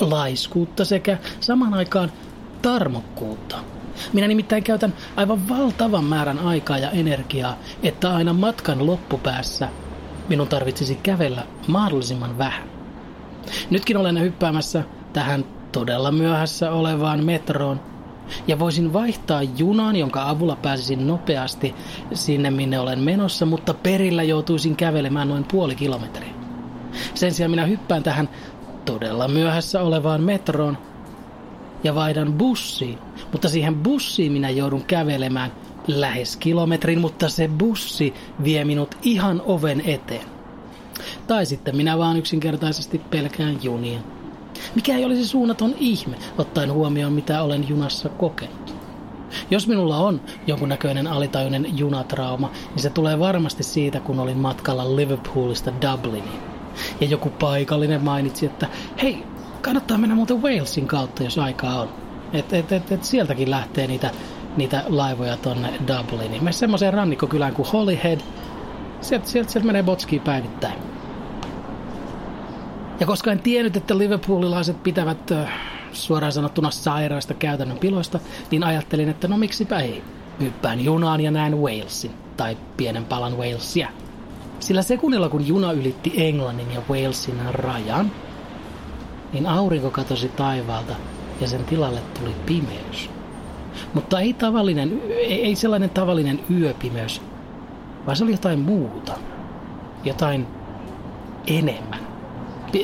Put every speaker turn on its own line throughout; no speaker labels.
laiskuutta sekä samaan aikaan tarmokkuutta. Minä nimittäin käytän aivan valtavan määrän aikaa ja energiaa, että aina matkan loppupäässä minun tarvitsisi kävellä mahdollisimman vähän. Nytkin olen hyppäämässä tähän todella myöhässä olevaan metroon ja voisin vaihtaa junaan, jonka avulla pääsisin nopeasti sinne, minne olen menossa, mutta perillä joutuisin kävelemään noin puoli kilometriä. Sen sijaan minä hyppään tähän todella myöhässä olevaan metroon ja vaihdan bussiin, mutta siihen bussiin minä joudun kävelemään lähes kilometrin, mutta se bussi vie minut ihan oven eteen. Tai sitten minä vaan yksinkertaisesti pelkään junia. Mikä ei olisi suunnaton ihme, ottaen huomioon mitä olen junassa kokenut. Jos minulla on jonkunnäköinen alitajuinen junatrauma, niin se tulee varmasti siitä, kun olin matkalla Liverpoolista Dubliniin. Ja joku paikallinen mainitsi, että hei, kannattaa mennä muuten Walesin kautta, jos aikaa on. Et, et, et, et sieltäkin lähtee niitä, niitä laivoja tonne Dubliniin. Me semmoiseen rannikkokylään kuin Holyhead. Sieltä, sieltä, sieltä menee botskiin päivittäin. Ja koska en tiennyt, että liverpoolilaiset pitävät suoraan sanottuna sairaista käytännön piloista, niin ajattelin, että no miksipä ei. Hyppään junaan ja näen Walesin, tai pienen palan Walesia. Sillä sekunnilla kun juna ylitti Englannin ja Walesin rajan, niin aurinko katosi taivaalta ja sen tilalle tuli pimeys. Mutta ei tavallinen, ei sellainen tavallinen yöpimeys, vaan se oli jotain muuta. Jotain enemmän.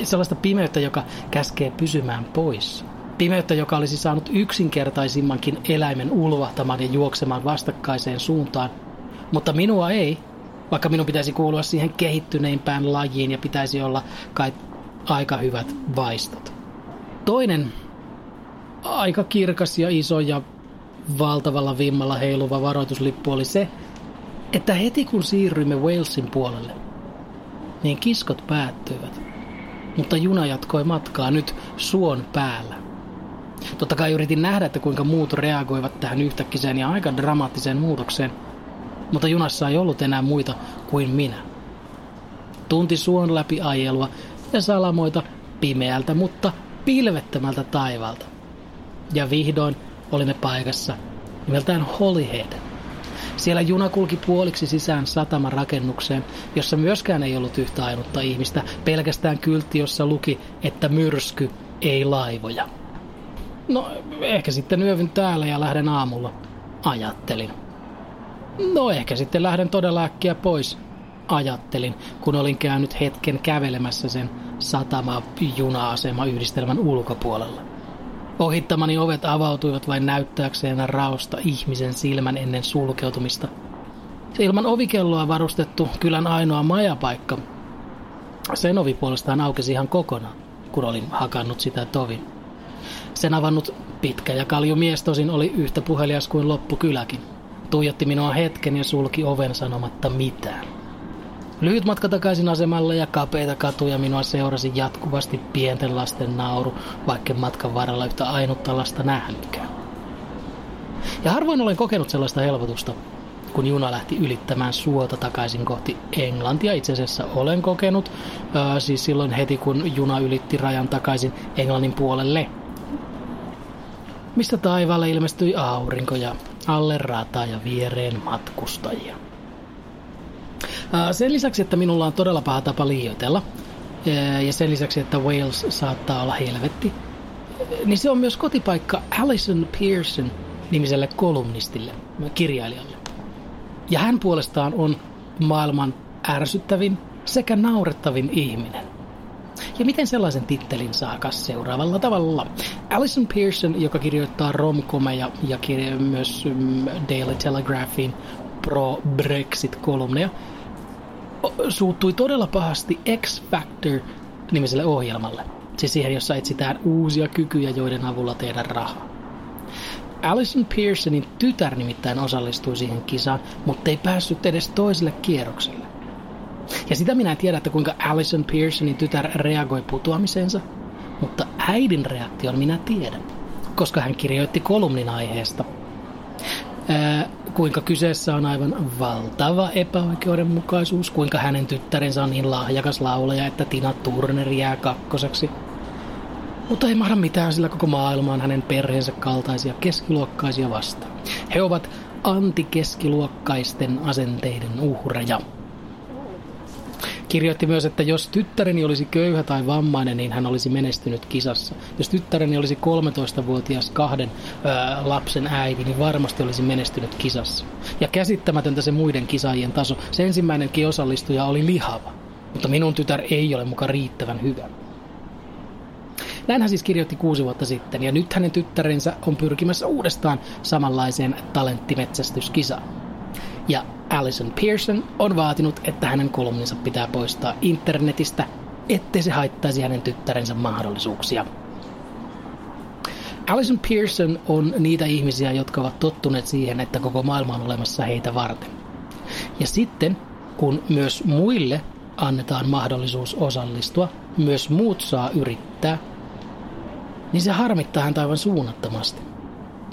Sellaista pimeyttä, joka käskee pysymään pois. Pimeyttä, joka olisi saanut yksinkertaisimmankin eläimen ulvahtamaan ja juoksemaan vastakkaiseen suuntaan. Mutta minua ei, vaikka minun pitäisi kuulua siihen kehittyneimpään lajiin ja pitäisi olla kai aika hyvät vaistot. Toinen aika kirkas ja iso ja valtavalla vimmalla heiluva varoituslippu oli se, että heti kun siirryimme Walesin puolelle, niin kiskot päättyivät. Mutta juna jatkoi matkaa nyt suon päällä. Totta kai yritin nähdä, että kuinka muut reagoivat tähän yhtäkkiseen ja aika dramaattiseen muutokseen, mutta junassa ei ollut enää muita kuin minä. Tunti suon läpi ajelua ja salamoita pimeältä, mutta pilvettömältä taivalta. Ja vihdoin olimme paikassa nimeltään Holyhead. Siellä juna kulki puoliksi sisään sataman rakennukseen, jossa myöskään ei ollut yhtä ainutta ihmistä, pelkästään kyltti, jossa luki, että myrsky, ei laivoja. No, ehkä sitten yövyn täällä ja lähden aamulla, ajattelin. No ehkä sitten lähden todella äkkiä pois, ajattelin, kun olin käynyt hetken kävelemässä sen satama-juna-asema yhdistelmän ulkopuolella. Ohittamani ovet avautuivat vain näyttääkseen raosta ihmisen silmän ennen sulkeutumista. Se ilman ovikelloa varustettu kylän ainoa majapaikka. Sen ovi puolestaan aukesi ihan kokonaan, kun olin hakannut sitä tovin. Sen avannut pitkä ja kalju mies tosin oli yhtä puhelias kuin loppukyläkin. Tuijotti minua hetken ja sulki oven sanomatta mitään. Lyhyt matka takaisin asemalle ja kapeita katuja minua seurasi jatkuvasti pienten lasten nauru, vaikka matkan varrella yhtä ainutta lasta nähnytkään. Ja harvoin olen kokenut sellaista helpotusta, kun juna lähti ylittämään suota takaisin kohti Englantia. Itse asiassa olen kokenut, ää, siis silloin heti kun juna ylitti rajan takaisin Englannin puolelle. Mistä taivaalle ilmestyi aurinko ja alle rata ja viereen matkustajia. Sen lisäksi, että minulla on todella paha tapa liioitella, ja sen lisäksi, että Wales saattaa olla helvetti, niin se on myös kotipaikka Alison Pearson nimiselle kolumnistille, kirjailijalle. Ja hän puolestaan on maailman ärsyttävin sekä naurettavin ihminen. Ja miten sellaisen tittelin saakas seuraavalla tavalla? Alison Pearson, joka kirjoittaa romkomeja ja kirjo- myös mm, Daily Telegraphin pro-Brexit-kolumneja, suuttui todella pahasti X Factor nimiselle ohjelmalle, Siis siihen, jossa etsitään uusia kykyjä, joiden avulla tehdä rahaa. Alison Pearsonin tytär nimittäin osallistui siihen kisaan, mutta ei päässyt edes toiselle kierrokselle. Ja sitä minä en tiedä, että kuinka Alison Pearsonin tytär reagoi putoamiseensa, mutta äidin reaktion minä tiedän, koska hän kirjoitti kolumnin aiheesta. Ää, kuinka kyseessä on aivan valtava epäoikeudenmukaisuus, kuinka hänen tyttärensä on niin lahjakas laulaja, että Tina Turner jää kakkoseksi – mutta ei mahda mitään, sillä koko maailma on hänen perheensä kaltaisia keskiluokkaisia vastaan. He ovat antikeskiluokkaisten asenteiden uhreja. Kirjoitti myös, että jos tyttäreni olisi köyhä tai vammainen, niin hän olisi menestynyt kisassa. Jos tyttäreni olisi 13-vuotias kahden ää, lapsen äiti, niin varmasti olisi menestynyt kisassa. Ja käsittämätöntä se muiden kisaajien taso. Se ensimmäinenkin osallistuja oli lihava, mutta minun tytär ei ole muka riittävän hyvä. Näin hän siis kirjoitti kuusi vuotta sitten, ja nyt hänen tyttärensä on pyrkimässä uudestaan samanlaiseen talenttimetsästyskisaan. Ja Alison Pearson on vaatinut, että hänen kolumninsa pitää poistaa internetistä, ettei se haittaisi hänen tyttärensä mahdollisuuksia. Alison Pearson on niitä ihmisiä, jotka ovat tottuneet siihen, että koko maailma on olemassa heitä varten. Ja sitten, kun myös muille annetaan mahdollisuus osallistua, myös muut saa yrittää niin se harmittaa häntä aivan suunnattomasti.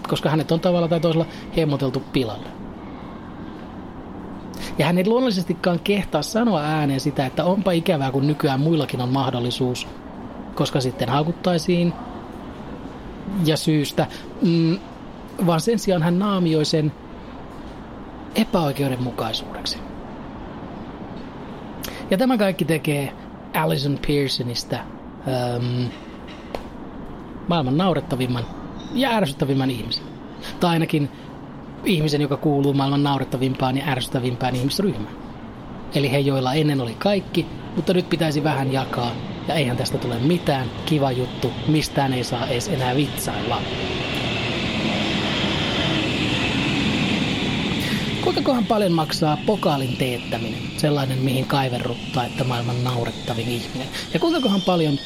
Koska hänet on tavalla tai toisella hemmoteltu pilalle. Ja hän ei luonnollisestikaan kehtaa sanoa ääneen sitä, että onpa ikävää, kun nykyään muillakin on mahdollisuus, koska sitten haukuttaisiin ja syystä, mm, vaan sen sijaan hän naamioi sen epäoikeudenmukaisuudeksi. Ja tämä kaikki tekee Alison Pearsonista ähm, maailman naurettavimman ja ärsyttävimmän ihmisen. Tai ainakin ihmisen, joka kuuluu maailman naurettavimpaan ja ärsyttävimpään ihmisryhmään. Eli he, joilla ennen oli kaikki, mutta nyt pitäisi vähän jakaa, ja eihän tästä tule mitään, kiva juttu, mistään ei saa edes enää vitsailla. Kuinka kohan paljon maksaa pokaalin teettäminen, sellainen mihin kaiverruttaa, että maailman naurettavin ihminen? Ja kuinka kohan paljon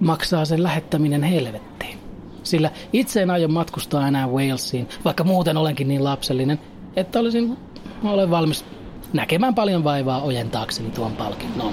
maksaa sen lähettäminen helvettiin. Sillä itse en aio matkustaa enää Walesiin, vaikka muuten olenkin niin lapsellinen, että olisin, olen valmis näkemään paljon vaivaa ojentaakseni tuon palkinnon.